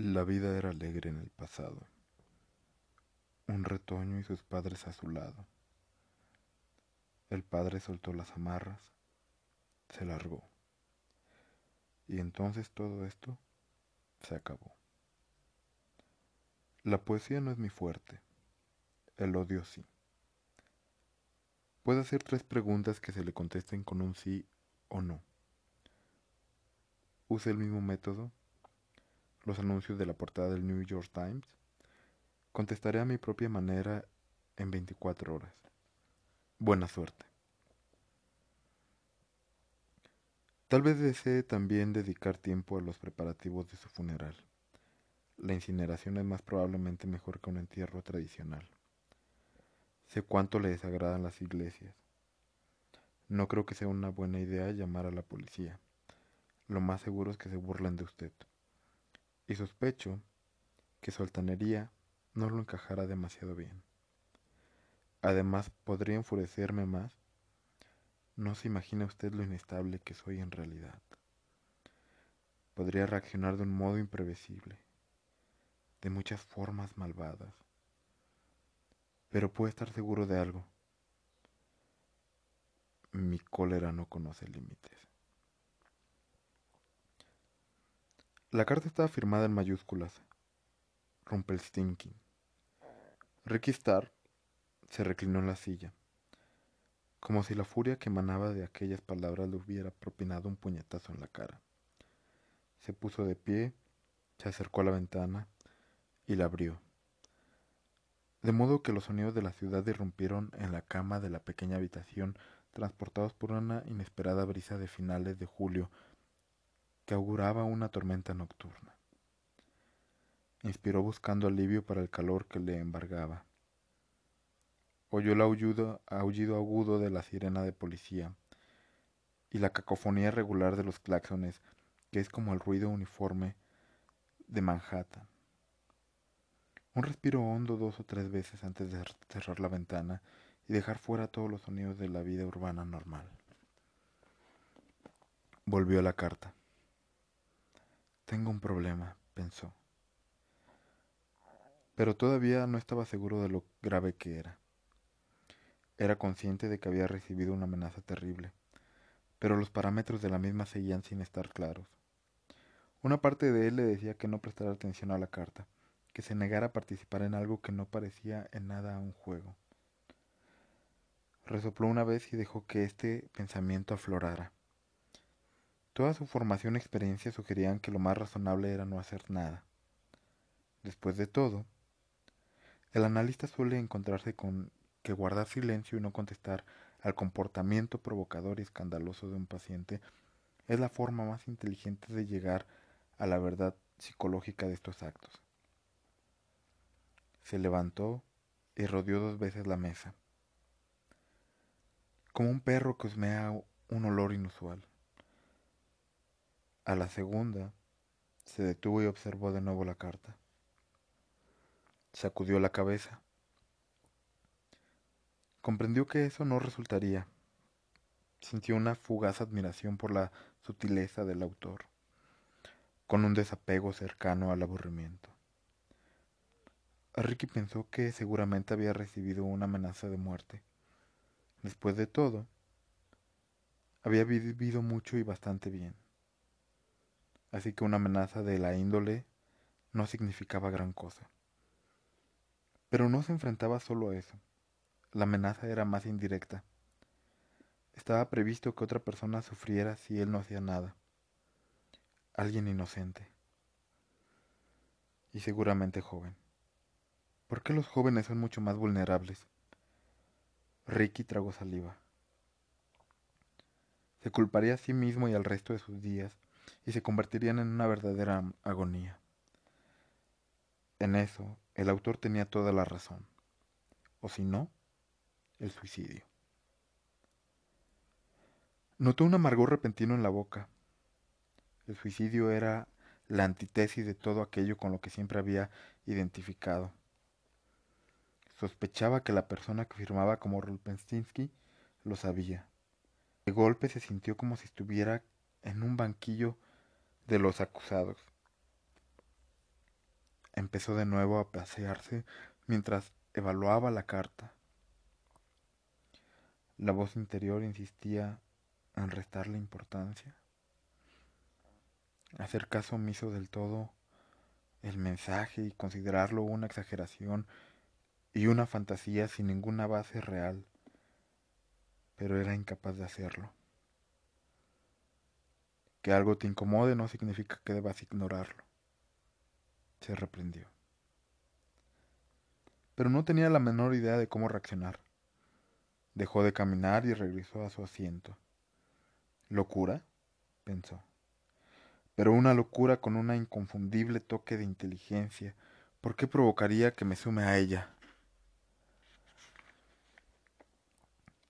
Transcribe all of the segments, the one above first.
La vida era alegre en el pasado. Un retoño y sus padres a su lado. El padre soltó las amarras, se largó. Y entonces todo esto se acabó. La poesía no es mi fuerte, el odio sí. Puede hacer tres preguntas que se le contesten con un sí o no. Use el mismo método los anuncios de la portada del New York Times? Contestaré a mi propia manera en 24 horas. Buena suerte. Tal vez desee también dedicar tiempo a los preparativos de su funeral. La incineración es más probablemente mejor que un entierro tradicional. Sé cuánto le desagradan las iglesias. No creo que sea una buena idea llamar a la policía. Lo más seguro es que se burlen de usted y sospecho que su altanería no lo encajara demasiado bien. Además, podría enfurecerme más. No se imagina usted lo inestable que soy en realidad. Podría reaccionar de un modo imprevisible, de muchas formas malvadas. Pero puede estar seguro de algo. Mi cólera no conoce límites. La carta estaba firmada en mayúsculas. Rumpelstinking. Ricky Starr se reclinó en la silla, como si la furia que emanaba de aquellas palabras le hubiera propinado un puñetazo en la cara. Se puso de pie, se acercó a la ventana y la abrió. De modo que los sonidos de la ciudad irrumpieron en la cama de la pequeña habitación, transportados por una inesperada brisa de finales de julio que auguraba una tormenta nocturna. Inspiró buscando alivio para el calor que le embargaba. Oyó el aullido, aullido agudo de la sirena de policía y la cacofonía regular de los claxones, que es como el ruido uniforme de Manhattan. Un respiro hondo dos o tres veces antes de cerrar la ventana y dejar fuera todos los sonidos de la vida urbana normal. Volvió a la carta. Tengo un problema, pensó. Pero todavía no estaba seguro de lo grave que era. Era consciente de que había recibido una amenaza terrible, pero los parámetros de la misma seguían sin estar claros. Una parte de él le decía que no prestara atención a la carta, que se negara a participar en algo que no parecía en nada un juego. Resopló una vez y dejó que este pensamiento aflorara. Toda su formación y experiencia sugerían que lo más razonable era no hacer nada. Después de todo, el analista suele encontrarse con que guardar silencio y no contestar al comportamiento provocador y escandaloso de un paciente es la forma más inteligente de llegar a la verdad psicológica de estos actos. Se levantó y rodeó dos veces la mesa, como un perro que osmea un olor inusual. A la segunda, se detuvo y observó de nuevo la carta. Sacudió la cabeza. Comprendió que eso no resultaría. Sintió una fugaz admiración por la sutileza del autor, con un desapego cercano al aburrimiento. Ricky pensó que seguramente había recibido una amenaza de muerte. Después de todo, había vivido mucho y bastante bien así que una amenaza de la índole no significaba gran cosa. Pero no se enfrentaba solo a eso. La amenaza era más indirecta. Estaba previsto que otra persona sufriera si él no hacía nada. Alguien inocente. Y seguramente joven. ¿Por qué los jóvenes son mucho más vulnerables? Ricky tragó saliva. Se culparía a sí mismo y al resto de sus días y se convertirían en una verdadera agonía. En eso, el autor tenía toda la razón. O si no, el suicidio. Notó un amargor repentino en la boca. El suicidio era la antítesis de todo aquello con lo que siempre había identificado. Sospechaba que la persona que firmaba como Rulpenstinsky lo sabía. De golpe se sintió como si estuviera en un banquillo de los acusados. empezó de nuevo a pasearse mientras evaluaba la carta. La voz interior insistía en restarle importancia, hacer caso omiso del todo el mensaje y considerarlo una exageración y una fantasía sin ninguna base real, pero era incapaz de hacerlo. Que algo te incomode no significa que debas ignorarlo. Se reprendió. Pero no tenía la menor idea de cómo reaccionar. Dejó de caminar y regresó a su asiento. ¿Locura? pensó. Pero una locura con un inconfundible toque de inteligencia. ¿Por qué provocaría que me sume a ella?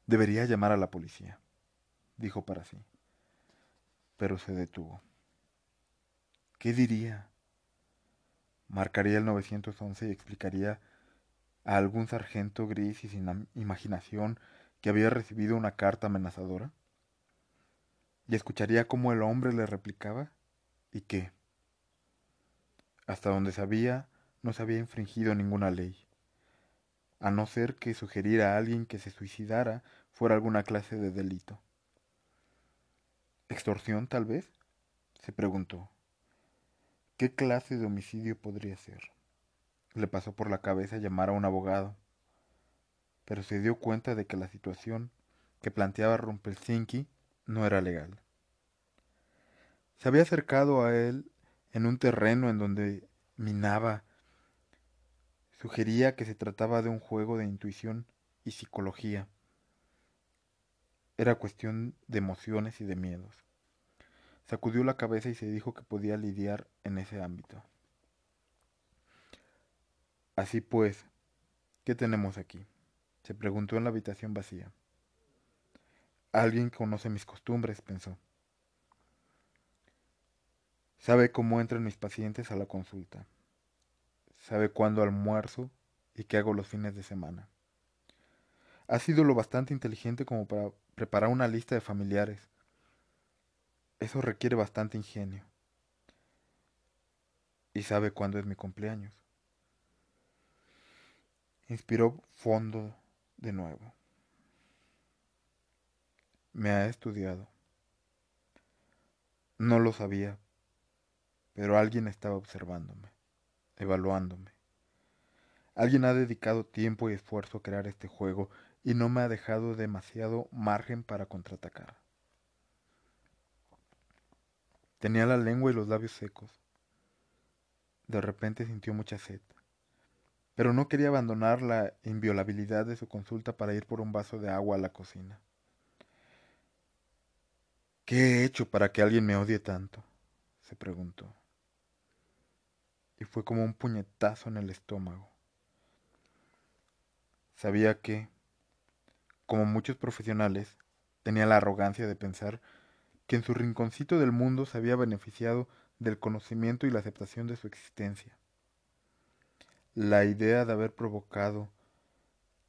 Debería llamar a la policía, dijo para sí. Pero se detuvo. ¿Qué diría? Marcaría el 911 y explicaría a algún sargento gris y sin imaginación que había recibido una carta amenazadora? ¿Y escucharía cómo el hombre le replicaba? ¿Y qué? Hasta donde sabía, no se había infringido ninguna ley, a no ser que sugerir a alguien que se suicidara fuera alguna clase de delito. ¿Extorsión, tal vez? se preguntó. ¿Qué clase de homicidio podría ser? Le pasó por la cabeza llamar a un abogado pero se dio cuenta de que la situación que planteaba Rumpelsinki no era legal. Se había acercado a él en un terreno en donde minaba. Sugería que se trataba de un juego de intuición y psicología. Era cuestión de emociones y de miedos. Sacudió la cabeza y se dijo que podía lidiar en ese ámbito. Así pues, ¿qué tenemos aquí? Se preguntó en la habitación vacía. Alguien conoce mis costumbres, pensó. Sabe cómo entran mis pacientes a la consulta. Sabe cuándo almuerzo y qué hago los fines de semana. Ha sido lo bastante inteligente como para preparar una lista de familiares. Eso requiere bastante ingenio. Y sabe cuándo es mi cumpleaños. Inspiró fondo de nuevo. Me ha estudiado. No lo sabía, pero alguien estaba observándome, evaluándome. Alguien ha dedicado tiempo y esfuerzo a crear este juego y no me ha dejado demasiado margen para contraatacar. Tenía la lengua y los labios secos. De repente sintió mucha sed pero no quería abandonar la inviolabilidad de su consulta para ir por un vaso de agua a la cocina. ¿Qué he hecho para que alguien me odie tanto? se preguntó. Y fue como un puñetazo en el estómago. Sabía que, como muchos profesionales, tenía la arrogancia de pensar que en su rinconcito del mundo se había beneficiado del conocimiento y la aceptación de su existencia. La idea de haber provocado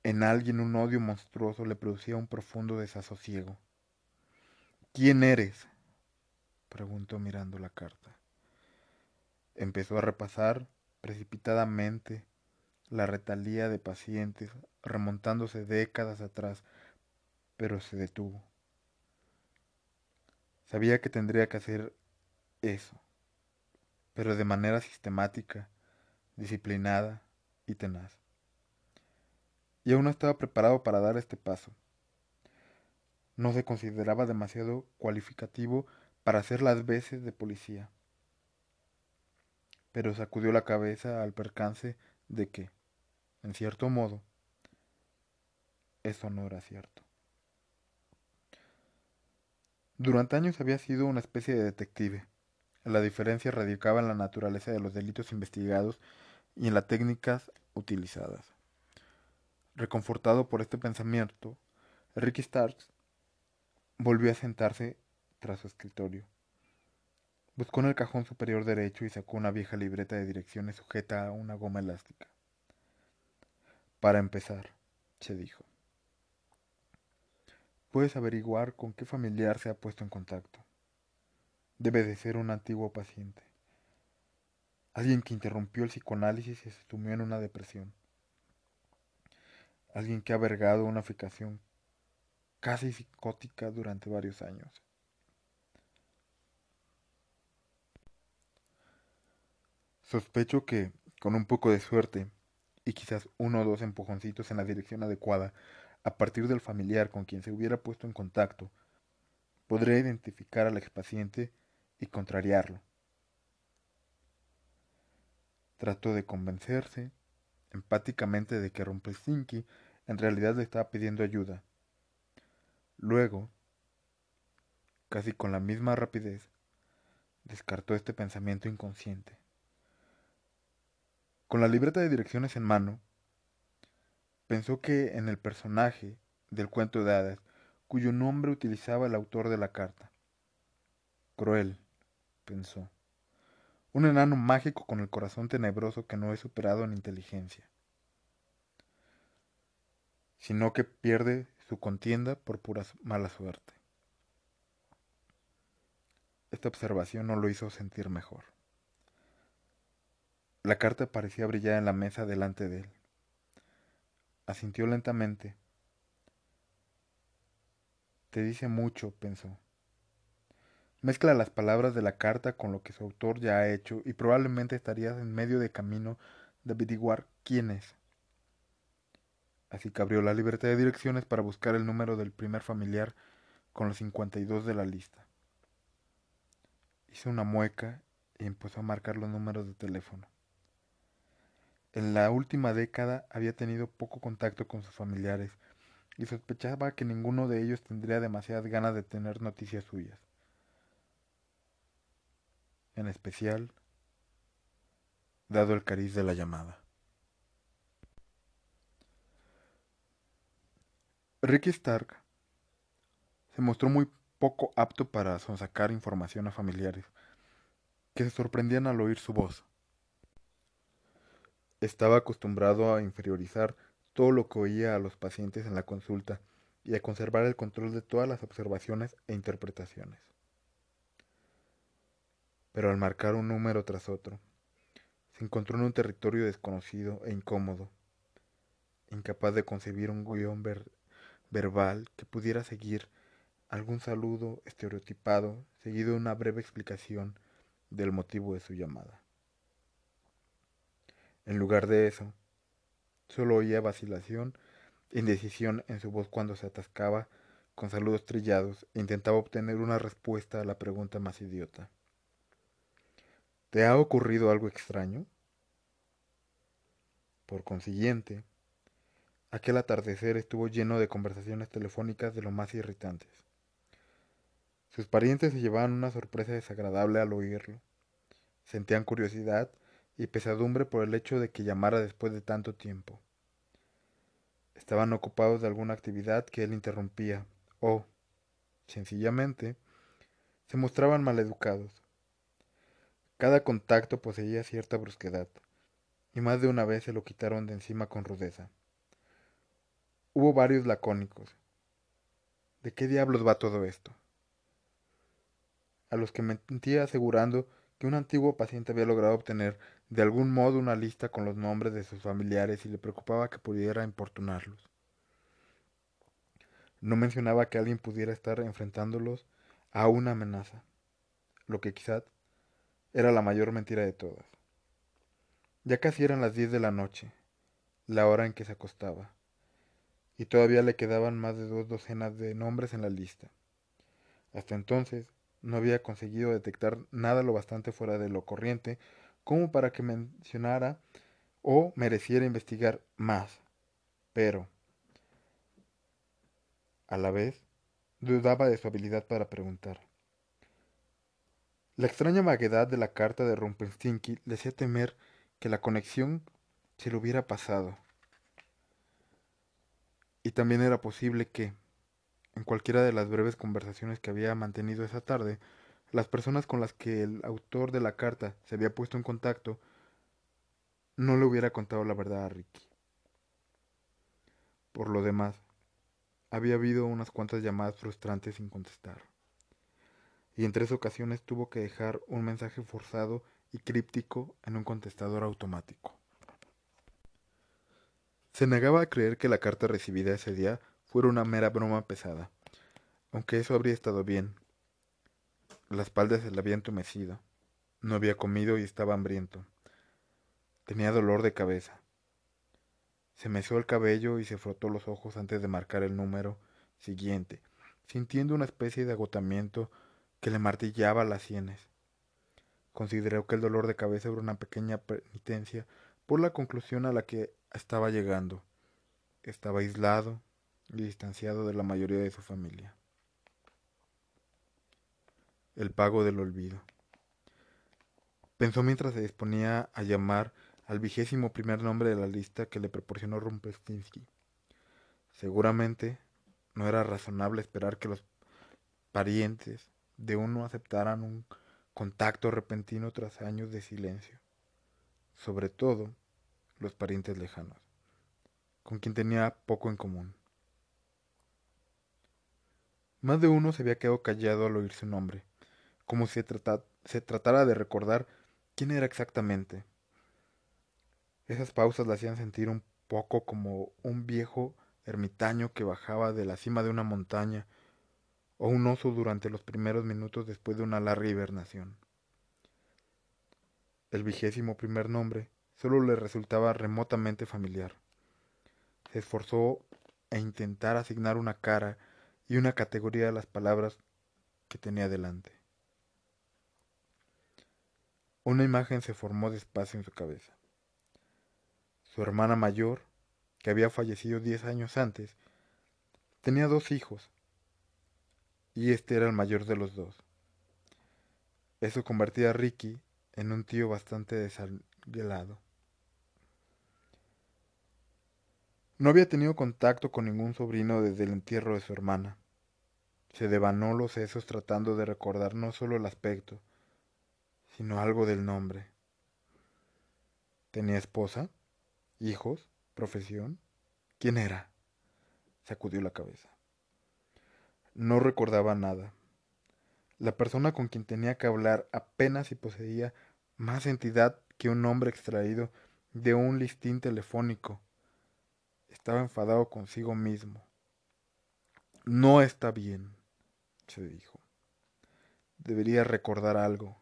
en alguien un odio monstruoso le producía un profundo desasosiego. ¿Quién eres? preguntó mirando la carta. Empezó a repasar precipitadamente la retalía de pacientes, remontándose décadas atrás, pero se detuvo. Sabía que tendría que hacer eso, pero de manera sistemática disciplinada y tenaz. Y aún no estaba preparado para dar este paso. No se consideraba demasiado cualificativo para hacer las veces de policía. Pero sacudió la cabeza al percance de que, en cierto modo, eso no era cierto. Durante años había sido una especie de detective. La diferencia radicaba en la naturaleza de los delitos investigados y en las técnicas utilizadas. Reconfortado por este pensamiento, Ricky Starks volvió a sentarse tras su escritorio. Buscó en el cajón superior derecho y sacó una vieja libreta de direcciones sujeta a una goma elástica. Para empezar, se dijo, puedes averiguar con qué familiar se ha puesto en contacto. Debe de ser un antiguo paciente. alguien que interrumpió el psicoanálisis y se sumió en una depresión, alguien que ha vergado una fijación casi psicótica durante varios años. Sospecho que, con un poco de suerte, y quizás uno o dos empujoncitos en la dirección adecuada, a partir del familiar con quien se hubiera puesto en contacto, podría identificar al expaciente y contrariarlo. Trató de convencerse empáticamente de que Rumpelstiltskin en realidad le estaba pidiendo ayuda. Luego, casi con la misma rapidez, descartó este pensamiento inconsciente. Con la libreta de direcciones en mano, pensó que en el personaje del cuento de hadas, cuyo nombre utilizaba el autor de la carta. Cruel, pensó. Un enano mágico con el corazón tenebroso que no es superado en inteligencia, sino que pierde su contienda por pura mala suerte. Esta observación no lo hizo sentir mejor. La carta parecía brillar en la mesa delante de él. Asintió lentamente. Te dice mucho, pensó. Mezcla las palabras de la carta con lo que su autor ya ha hecho y probablemente estarías en medio de camino de averiguar quién es. Así que abrió la libertad de direcciones para buscar el número del primer familiar con los 52 de la lista. Hizo una mueca y empezó a marcar los números de teléfono. En la última década había tenido poco contacto con sus familiares y sospechaba que ninguno de ellos tendría demasiadas ganas de tener noticias suyas. En especial, dado el cariz de la llamada. Ricky Stark se mostró muy poco apto para sonsacar información a familiares, que se sorprendían al oír su voz. Estaba acostumbrado a inferiorizar todo lo que oía a los pacientes en la consulta y a conservar el control de todas las observaciones e interpretaciones. Pero al marcar un número tras otro, se encontró en un territorio desconocido e incómodo, incapaz de concebir un guion verbal que pudiera seguir algún saludo estereotipado seguido de una breve explicación del motivo de su llamada. En lugar de eso, solo oía vacilación e indecisión en su voz cuando se atascaba con saludos trillados e intentaba obtener una respuesta a la pregunta más idiota. ¿Te ha ocurrido algo extraño? Por consiguiente, aquel atardecer estuvo lleno de conversaciones telefónicas de lo más irritantes. Sus parientes se llevaban una sorpresa desagradable al oírlo. Sentían curiosidad y pesadumbre por el hecho de que llamara después de tanto tiempo. Estaban ocupados de alguna actividad que él interrumpía, o, sencillamente, se mostraban maleducados. Cada contacto poseía cierta brusquedad, y más de una vez se lo quitaron de encima con rudeza. Hubo varios lacónicos. ¿De qué diablos va todo esto? A los que mentía asegurando que un antiguo paciente había logrado obtener de algún modo una lista con los nombres de sus familiares y le preocupaba que pudiera importunarlos. No mencionaba que alguien pudiera estar enfrentándolos a una amenaza, lo que quizás era la mayor mentira de todas. Ya casi eran las diez de la noche, la hora en que se acostaba, y todavía le quedaban más de dos docenas de nombres en la lista. Hasta entonces no había conseguido detectar nada lo bastante fuera de lo corriente como para que mencionara o mereciera investigar más. Pero, a la vez, dudaba de su habilidad para preguntar. La extraña vaguedad de la carta de Rumpelstiltskin le hacía temer que la conexión se le hubiera pasado. Y también era posible que, en cualquiera de las breves conversaciones que había mantenido esa tarde, las personas con las que el autor de la carta se había puesto en contacto no le hubiera contado la verdad a Ricky. Por lo demás, había habido unas cuantas llamadas frustrantes sin contestar. y en tres ocasiones tuvo que dejar un mensaje forzado y críptico en un contestador automático. Se negaba a creer que la carta recibida ese día fuera una mera broma pesada, aunque eso habría estado bien. La espalda se le había entumecido, no había comido y estaba hambriento. Tenía dolor de cabeza. Se mesó el cabello y se frotó los ojos antes de marcar el número siguiente, sintiendo una especie de agotamiento que le martillaba las sienes. Consideró que el dolor de cabeza era una pequeña penitencia por la conclusión a la que estaba llegando. Estaba aislado y distanciado de la mayoría de su familia. El pago del olvido. Pensó mientras se disponía a llamar al vigésimo primer nombre de la lista que le proporcionó Rumpelstiltskin. Seguramente no era razonable esperar que los parientes de uno aceptaran un contacto repentino tras años de silencio, sobre todo los parientes lejanos, con quien tenía poco en común. Más de uno se había quedado callado al oír su nombre, como si se, tratara de recordar quién era exactamente. Esas pausas la hacían sentir un poco como un viejo ermitaño que bajaba de la cima de una montaña o un oso durante los primeros minutos después de una larga hibernación. El vigésimo primer nombre solo le resultaba remotamente familiar. Se esforzó a intentar asignar una cara y una categoría a las palabras que tenía delante. Una imagen se formó despacio en su cabeza. Su hermana mayor, que había fallecido diez años antes, tenía dos hijos, y este era el mayor de los dos. Eso convertía a Ricky en un tío bastante desangelado. No había tenido contacto con ningún sobrino desde el entierro de su hermana. Se devanó los sesos tratando de recordar no solo el aspecto, sino algo del nombre. ¿Tenía esposa? ¿Hijos? ¿Profesión? ¿Quién era? Sacudió la cabeza. No recordaba nada. La persona con quien tenía que hablar apenas si poseía más entidad que un hombre extraído de un listín telefónico. Estaba enfadado consigo mismo. No está bien, se dijo. Debería recordar algo.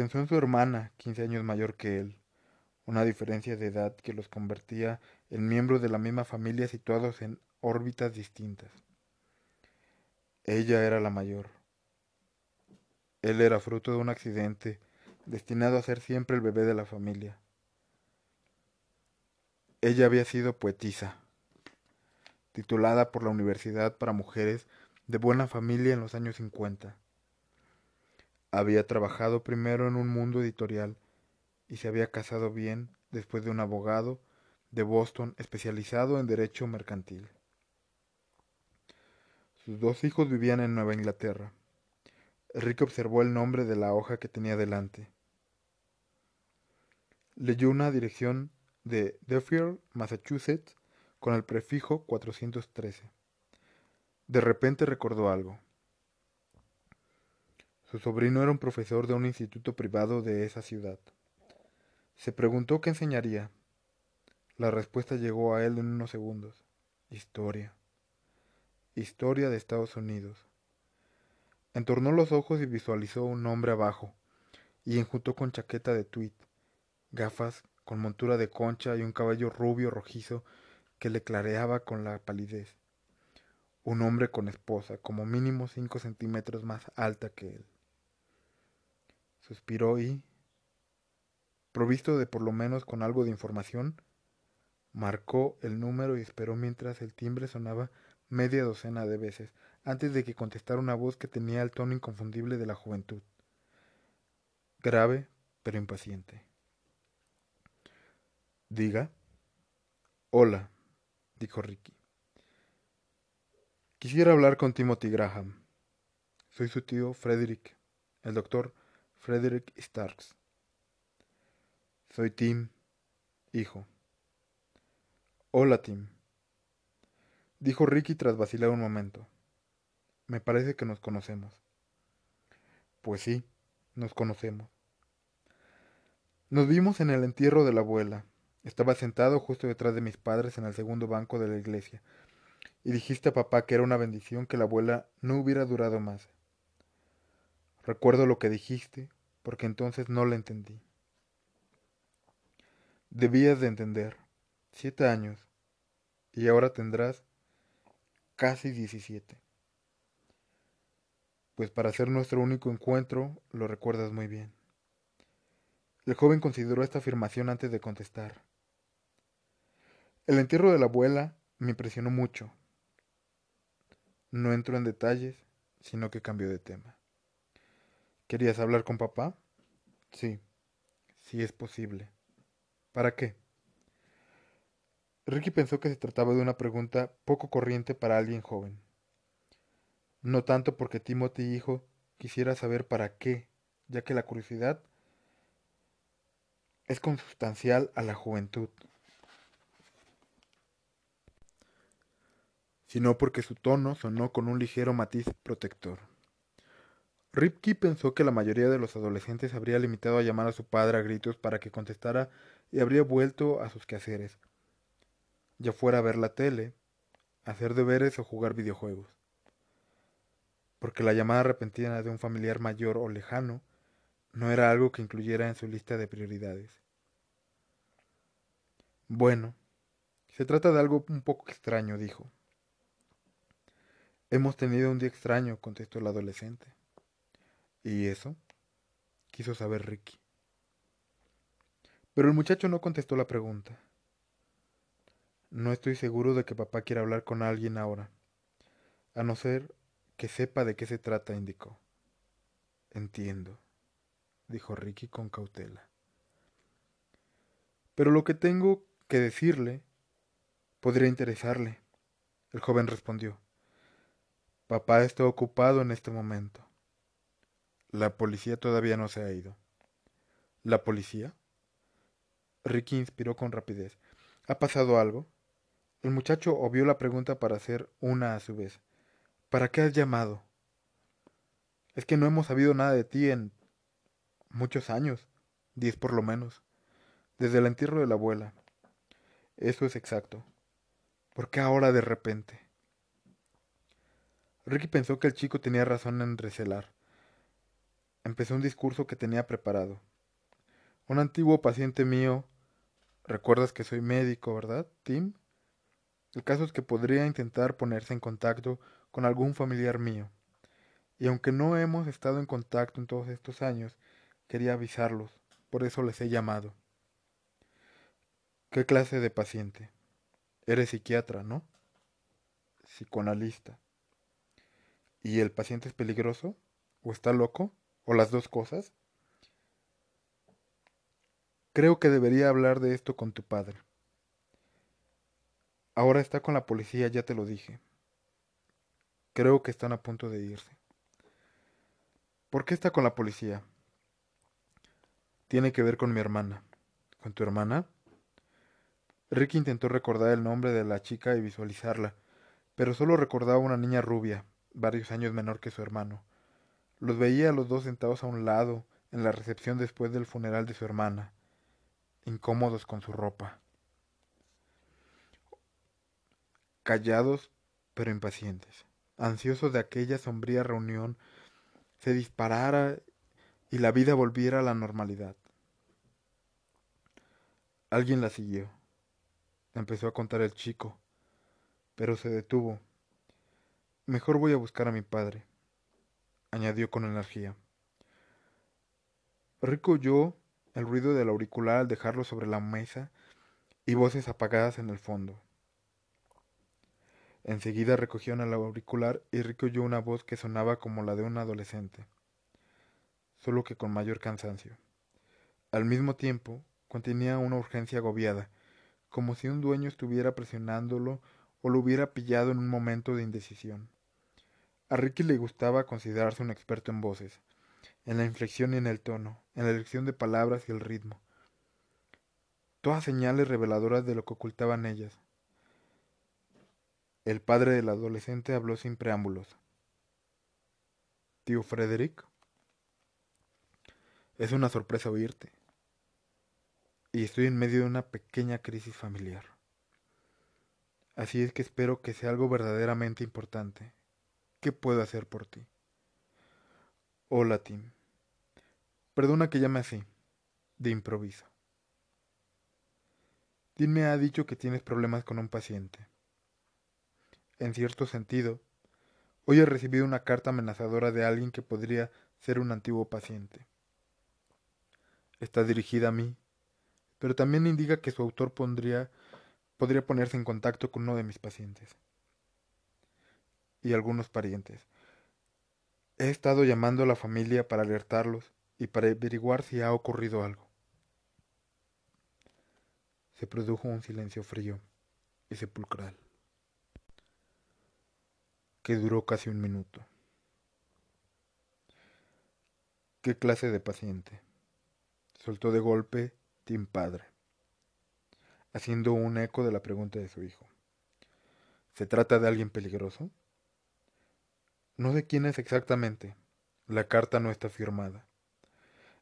Pensó en su hermana, quince años mayor que él una diferencia de edad que los convertía en miembros de la misma familia situados en órbitas distintas. Ella era la mayor. Él era fruto de un accidente, destinado a ser siempre el bebé de la familia. Ella había sido poetisa, titulada por la Universidad para Mujeres de Buena Familia en los años 50. Había trabajado primero en un mundo editorial y se había casado bien después de un abogado de Boston especializado en derecho mercantil. Sus dos hijos vivían en Nueva Inglaterra. Enrique observó el nombre de la hoja que tenía delante. Leyó una dirección de Deerfield, Massachusetts, con el prefijo 413. De repente recordó algo. Su sobrino era un profesor de un instituto privado de esa ciudad. Se preguntó qué enseñaría. La respuesta llegó a él en unos segundos. Historia. Historia de Estados Unidos. Entornó los ojos y visualizó un hombre abajo, y enjuntó con chaqueta de tweed, gafas con montura de concha y un cabello rubio rojizo que le clareaba con la palidez. Un hombre con esposa, como mínimo cinco centímetros más alta que él. Suspiró y, provisto de por lo menos con algo de información, marcó el número y esperó mientras el timbre sonaba media docena de veces, antes de que contestara una voz que tenía el tono inconfundible de la juventud. Grave, pero impaciente. Diga. Hola, dijo Ricky. Quisiera hablar con Timothy Graham. Soy su tío Frederick, el doctor Frederick Starks. Soy Tim, hijo. Hola, Tim, dijo Ricky tras vacilar un momento. Me parece que nos conocemos. Pues sí, nos conocemos. Nos vimos en el entierro de la abuela. Estaba sentado justo detrás de mis padres en el segundo banco de la iglesia. Y dijiste a papá que era una bendición que la abuela no hubiera durado más. Recuerdo lo que dijiste, porque entonces no la entendí. Debías de entender. Siete años. Y ahora tendrás casi diecisiete. Pues para ser nuestro único encuentro, lo recuerdas muy bien. El joven consideró esta afirmación antes de contestar. El entierro de la abuela me impresionó mucho. No entro en detalles, sino que cambio de tema. ¿Querías hablar con papá? Sí, sí es posible. ¿Para qué? Ricky pensó que se trataba de una pregunta poco corriente para alguien joven. No tanto porque Timothy hijo quisiera saber para qué, ya que la curiosidad es consustancial a la juventud, sino porque su tono sonó con un ligero matiz protector. Ripke pensó que la mayoría de los adolescentes habría limitado a llamar a su padre a gritos para que contestara y habría vuelto a sus quehaceres, ya fuera a ver la tele, hacer deberes o jugar videojuegos. Porque la llamada repentina de un familiar mayor o lejano no era algo que incluyera en su lista de prioridades. Bueno, se trata de algo un poco extraño, dijo. Hemos tenido un día extraño, contestó el adolescente. ¿Y eso? quiso saber Ricky. Pero el muchacho no contestó la pregunta. No estoy seguro de que papá quiera hablar con alguien ahora, a no ser que sepa de qué se trata, indicó. Entiendo, dijo Ricky con cautela. Pero lo que tengo que decirle podría interesarle. El joven respondió. Papá está ocupado en este momento. La policía todavía no se ha ido. ¿La policía? Ricky inspiró con rapidez. ¿Ha pasado algo? El muchacho obvió la pregunta para hacer una a su vez. ¿Para qué has llamado? Es que no hemos sabido nada de ti en muchos años, diez por lo menos, desde el entierro de la abuela. Eso es exacto. ¿Por qué ahora de repente? Ricky pensó que el chico tenía razón en recelar empecé un discurso que tenía preparado. Un antiguo paciente mío, recuerdas que soy médico, ¿verdad, Tim? El caso es que podría intentar ponerse en contacto con algún familiar mío. Y aunque no hemos estado en contacto en todos estos años, quería avisarlos, por eso les he llamado. ¿Qué clase de paciente? Eres psiquiatra, ¿no? Psicoanalista. ¿Y el paciente es peligroso? ¿O está loco? O las dos cosas? Creo que debería hablar de esto con tu padre. Ahora está con la policía, ya te lo dije. Creo que están a punto de irse. ¿Por qué está con la policía? Tiene que ver con mi hermana. ¿Con tu hermana? Ricky intentó recordar el nombre de la chica y visualizarla, pero solo recordaba una niña rubia, varios años menor que su hermano. Los veía a los dos sentados a un lado, en la recepción después del funeral de su hermana, incómodos con su ropa. Callados, pero impacientes, ansiosos de aquella sombría reunión se disparara y la vida volviera a la normalidad. Alguien la siguió. Empezó a contar el chico, pero se detuvo. Mejor voy a buscar a mi padre añadió con energía. Rico oyó el ruido del auricular al dejarlo sobre la mesa y voces apagadas en el fondo. Enseguida recogieron el auricular y Rico oyó una voz que sonaba como la de un adolescente, solo que con mayor cansancio. Al mismo tiempo, contenía una urgencia agobiada, como si un dueño estuviera presionándolo o lo hubiera pillado en un momento de indecisión. A Ricky le gustaba considerarse un experto en voces, en la inflexión y en el tono, en la elección de palabras y el ritmo. Todas señales reveladoras de lo que ocultaban ellas. El padre del adolescente habló sin preámbulos. tío Frederick. Es una sorpresa oírte. Y estoy en medio de una pequeña crisis familiar. Así es que espero que sea algo verdaderamente importante. ¿Qué puedo hacer por ti? Hola, Tim. Perdona que llame así, de improviso. Tim me ha dicho que tienes problemas con un paciente. En cierto sentido, hoy he recibido una carta amenazadora de alguien que podría ser un antiguo paciente. Está dirigida a mí, pero también indica que su autor podría ponerse en contacto con uno de mis pacientes y algunos parientes. He estado llamando a la familia para alertarlos y para averiguar si ha ocurrido algo. Se produjo un silencio frío y sepulcral, que duró casi un minuto. ¿Qué clase de paciente? soltó de golpe Tim Padre, haciendo un eco de la pregunta de su hijo. ¿Se trata de alguien peligroso? No sé quién es exactamente. La carta no está firmada.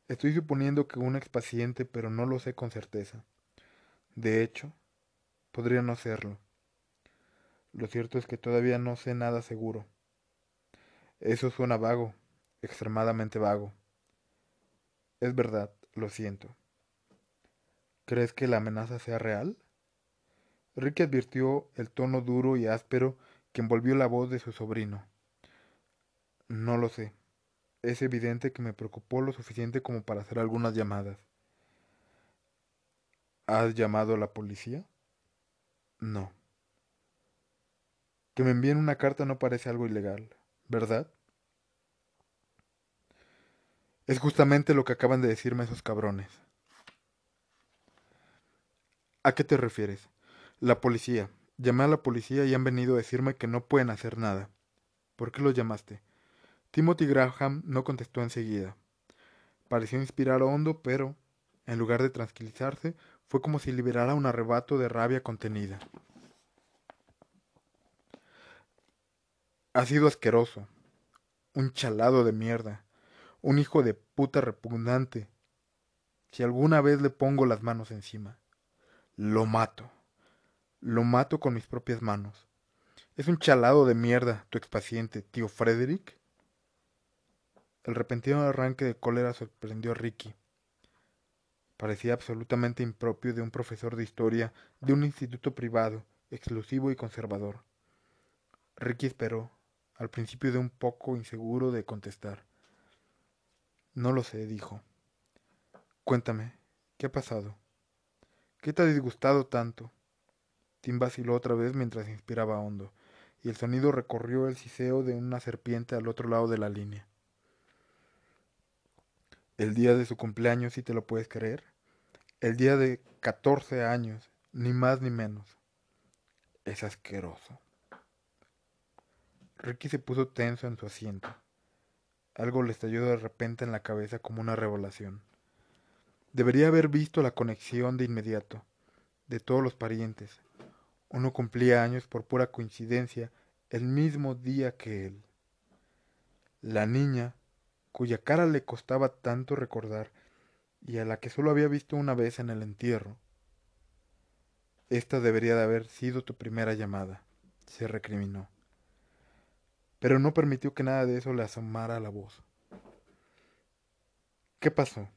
Estoy suponiendo que un expaciente, pero no lo sé con certeza. De hecho, podría no serlo. Lo cierto es que todavía no sé nada seguro. Eso suena vago, extremadamente vago. Es verdad, lo siento. ¿Crees que la amenaza sea real? Ricky advirtió el tono duro y áspero que envolvió la voz de su sobrino. No lo sé. Es evidente que me preocupó lo suficiente como para hacer algunas llamadas. ¿Has llamado a la policía? No. Que me envíen una carta no parece algo ilegal, ¿verdad? Es justamente lo que acaban de decirme esos cabrones. ¿A qué te refieres? La policía. Llamé a la policía y han venido a decirme que no pueden hacer nada. ¿Por qué los llamaste? Timothy Graham no contestó enseguida. Pareció inspirar hondo, pero, en lugar de tranquilizarse, fue como si liberara un arrebato de rabia contenida. Ha sido asqueroso, un chalado de mierda, un hijo de puta repugnante. Si alguna vez le pongo las manos encima, lo mato. Lo mato con mis propias manos. Es un chalado de mierda, tu expaciente, tío Frederick. El repentino arranque de cólera sorprendió a Ricky. Parecía absolutamente impropio de un profesor de historia de un instituto privado, exclusivo y conservador. Ricky esperó, al principio de un poco inseguro de contestar. No lo sé, dijo. Cuéntame, ¿qué ha pasado? ¿Qué te ha disgustado tanto? Tim vaciló otra vez mientras inspiraba hondo, y el sonido recorrió el siseo de una serpiente al otro lado de la línea. El día de su cumpleaños, si te lo puedes creer. El día de 14 años, ni más ni menos. Es asqueroso. Ricky se puso tenso en su asiento. Algo le estalló de repente en la cabeza como una revelación. Debería haber visto la conexión de inmediato, de todos los parientes. Uno cumplía años por pura coincidencia el mismo día que él. La niña cuya cara le costaba tanto recordar y a la que solo había visto una vez en el entierro. Esta debería de haber sido tu primera llamada, se recriminó. Pero no permitió que nada de eso le asomara a la voz. ¿Qué pasó?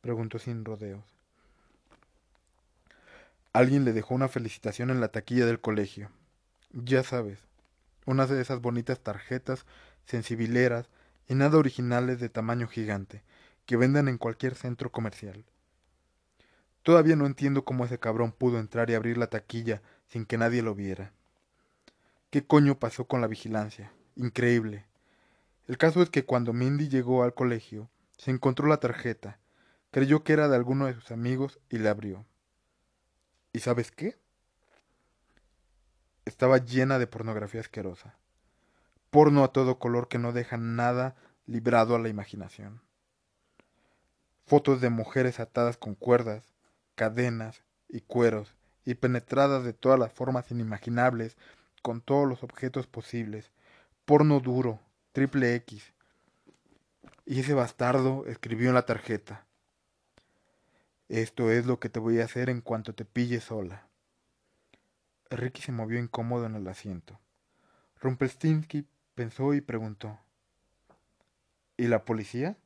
preguntó sin rodeos. Alguien le dejó una felicitación en la taquilla del colegio. Ya sabes, una de esas bonitas tarjetas sensibileras y nada originales de tamaño gigante, que vendan en cualquier centro comercial. Todavía no entiendo cómo ese cabrón pudo entrar y abrir la taquilla sin que nadie lo viera. ¿Qué coño pasó con la vigilancia? Increíble. El caso es que cuando Mindy llegó al colegio, se encontró la tarjeta, creyó que era de alguno de sus amigos y la abrió. ¿Y sabes qué? Estaba llena de pornografía asquerosa porno a todo color que no deja nada librado a la imaginación. Fotos de mujeres atadas con cuerdas, cadenas y cueros y penetradas de todas las formas inimaginables con todos los objetos posibles. Porno duro, triple X, y ese bastardo escribió en la tarjeta. Esto es lo que te voy a hacer en cuanto te pille sola. Ricky se movió incómodo en el asiento. Rumpelstiltskin pensó y preguntó. ¿Y la policía?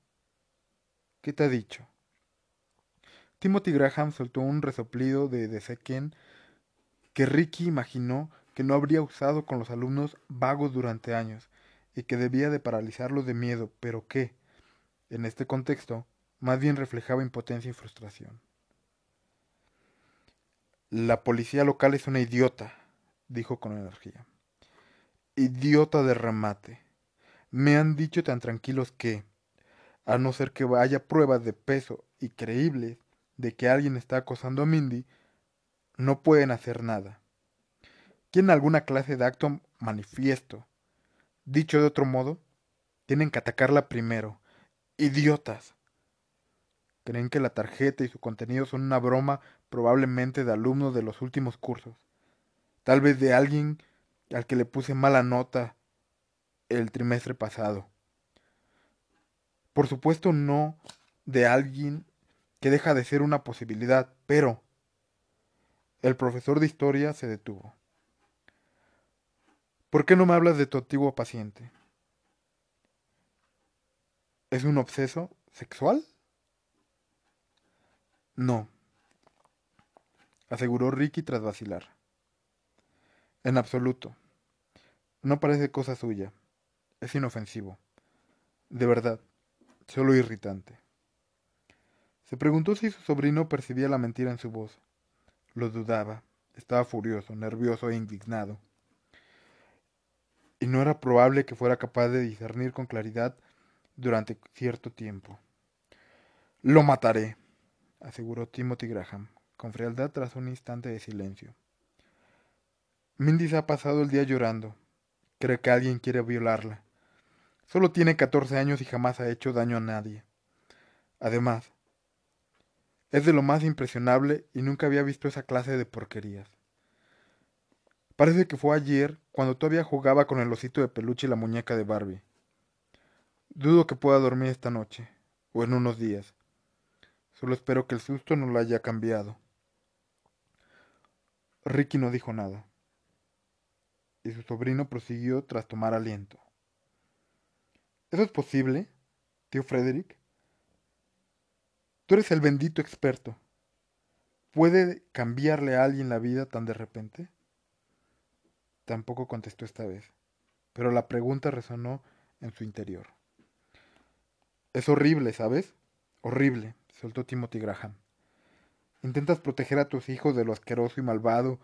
¿Qué te ha dicho? Timothy Graham soltó un resoplido de desequén que Ricky imaginó que no habría usado con los alumnos vagos durante años y que debía de paralizarlos de miedo, pero que, en este contexto, más bien reflejaba impotencia y frustración. La policía local es una idiota, dijo con energía. Idiota de remate. Me han dicho tan tranquilos que, a no ser que haya pruebas de peso y creíbles de que alguien está acosando a Mindy, no pueden hacer nada. Quieren alguna clase de acto manifiesto. Dicho de otro modo, tienen que atacarla primero. Idiotas. Creen que la tarjeta y su contenido son una broma probablemente de alumnos de los últimos cursos. Tal vez de alguien al que le puse mala nota el trimestre pasado. Por supuesto no de alguien que deja de ser una posibilidad, pero el profesor de historia se detuvo. ¿Por qué no me hablas de tu antiguo paciente? ¿Es un obseso sexual? No, aseguró Ricky tras vacilar. En absoluto. No parece cosa suya. Es inofensivo. De verdad, solo irritante. Se preguntó si su sobrino percibía la mentira en su voz. Lo dudaba. Estaba furioso, nervioso e indignado. Y no era probable que fuera capaz de discernir con claridad durante cierto tiempo. Lo mataré, aseguró Timothy Graham, con frialdad tras un instante de silencio. Mindy se ha pasado el día llorando. Cree que alguien quiere violarla. Solo tiene 14 años y jamás ha hecho daño a nadie. Además, es de lo más impresionable y nunca había visto esa clase de porquerías. Parece que fue ayer cuando todavía jugaba con el osito de peluche y la muñeca de Barbie. Dudo que pueda dormir esta noche, o en unos días. Solo espero que el susto no lo haya cambiado. Ricky no dijo nada, y su sobrino prosiguió tras tomar aliento. ¿Eso es posible, tío Frederick? Tú eres el bendito experto. ¿Puede cambiarle a alguien la vida tan de repente? Tampoco contestó esta vez, pero la pregunta resonó en su interior. Es horrible, ¿sabes? Horrible soltó Timothy Graham. Intentas proteger a tus hijos de lo asqueroso y malvado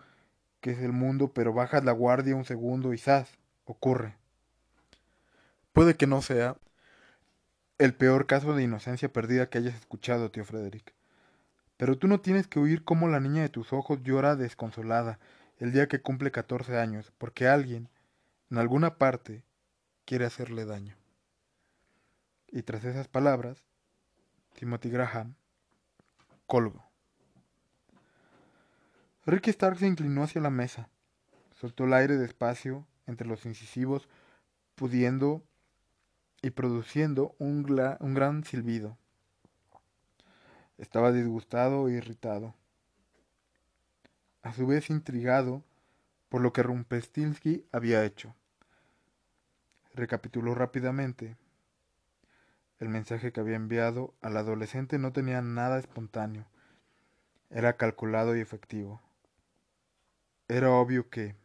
que es el mundo, pero bajas la guardia un segundo y ¡zas! ocurre. Puede que no sea el peor caso de inocencia perdida que hayas escuchado, tío Frederick. Pero tú no tienes que oír cómo la niña de tus ojos llora desconsolada el día que cumple 14 años, porque alguien, en alguna parte, quiere hacerle daño. Y tras esas palabras, Timothy Graham, colgo. Ricky Stark se inclinó hacia la mesa, soltó el aire despacio entre los incisivos, pudiendo y produciendo un, un gran silbido. Estaba disgustado e irritado, a su vez intrigado por lo que Rumpelstiltskin había hecho. Recapituló rápidamente el mensaje que había enviado al adolescente no tenía nada espontáneo. Era calculado y efectivo. Era obvio que,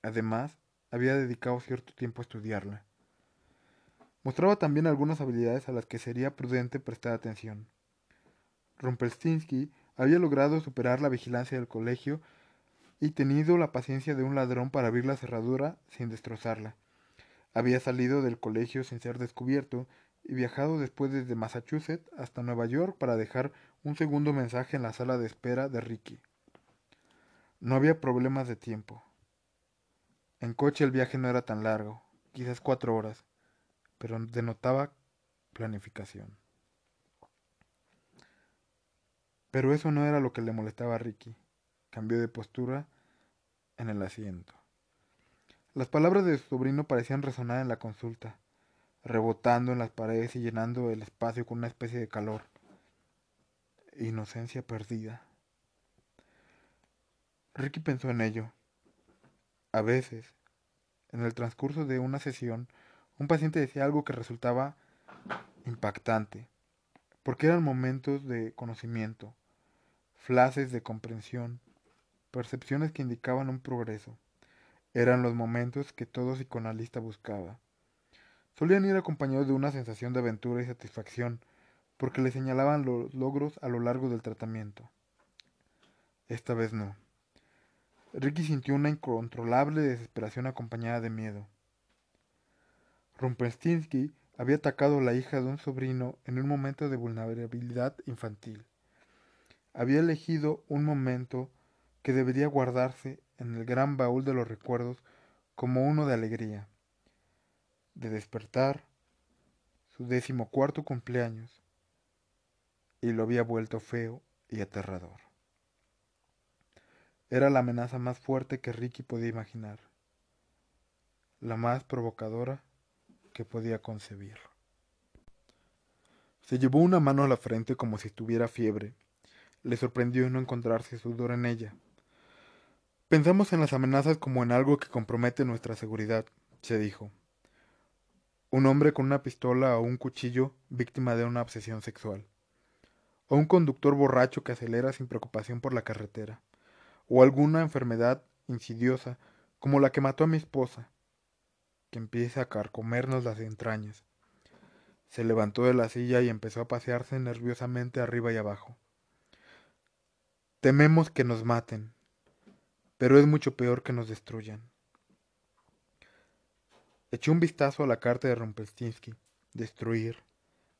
además, había dedicado cierto tiempo a estudiarla. Mostraba también algunas habilidades a las que sería prudente prestar atención. Rumpelstiltskin había logrado superar la vigilancia del colegio y tenido la paciencia de un ladrón para abrir la cerradura sin destrozarla. Había salido del colegio sin ser descubierto y viajado después desde Massachusetts hasta Nueva York para dejar un segundo mensaje en la sala de espera de Ricky. No había problemas de tiempo. En coche el viaje no era tan largo, quizás cuatro horas, pero denotaba planificación. Pero eso no era lo que le molestaba a Ricky. Cambió de postura en el asiento. Las palabras de su sobrino parecían resonar en la consulta. rebotando en las paredes y llenando el espacio con una especie de calor. Inocencia perdida. Ricky pensó en ello. A veces, en el transcurso de una sesión, un paciente decía algo que resultaba impactante, porque eran momentos de conocimiento, flashes de comprensión, percepciones que indicaban un progreso. Eran los momentos que todo psicoanalista buscaba. Solían ir acompañados de una sensación de aventura y satisfacción, porque le señalaban los logros a lo largo del tratamiento. Esta vez no. Ricky sintió una incontrolable desesperación acompañada de miedo. Rumpelstinsky había atacado a la hija de un sobrino en un momento de vulnerabilidad infantil. Había elegido un momento que debería guardarse en el gran baúl de los recuerdos como uno de alegría, de despertar, su decimocuarto cumpleaños, y lo había vuelto feo y aterrador. Era la amenaza más fuerte que Ricky podía imaginar, la más provocadora que podía concebir. Se llevó una mano a la frente como si estuviera fiebre. Le sorprendió no encontrarse sudor en ella. Pensamos en las amenazas como en algo que compromete nuestra seguridad, se dijo. Un hombre con una pistola o un cuchillo víctima de una obsesión sexual. O un conductor borracho que acelera sin preocupación por la carretera. O alguna enfermedad insidiosa como la que mató a mi esposa, que empieza a carcomernos las entrañas. Se levantó de la silla y empezó a pasearse nerviosamente arriba y abajo. Tememos que nos maten, pero es mucho peor que nos destruyan. Echó un vistazo a la carta de Rumpelstiltskin. Destruir.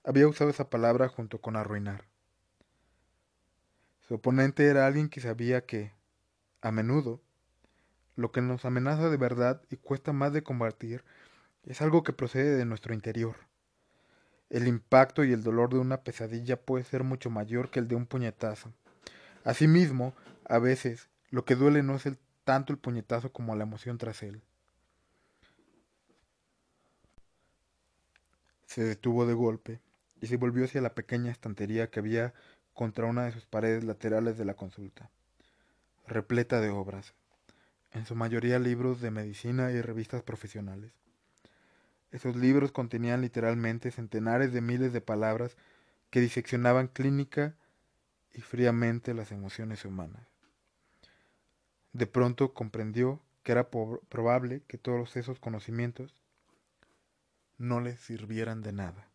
Había usado esa palabra junto con arruinar. Su oponente era alguien que sabía que, a menudo, lo que nos amenaza de verdad y cuesta más de combatir es algo que procede de nuestro interior. El impacto y el dolor de una pesadilla puede ser mucho mayor que el de un puñetazo. Asimismo, a veces, lo que duele no es el, tanto el puñetazo como la emoción tras él. Se detuvo de golpe y se volvió hacia la pequeña estantería que había contra una de sus paredes laterales de la consulta, repleta de obras, en su mayoría libros de medicina y revistas profesionales. Esos libros contenían literalmente centenares de miles de palabras que diseccionaban clínica y fríamente las emociones humanas. De pronto comprendió que era probable que todos esos conocimientos no le sirvieran de nada.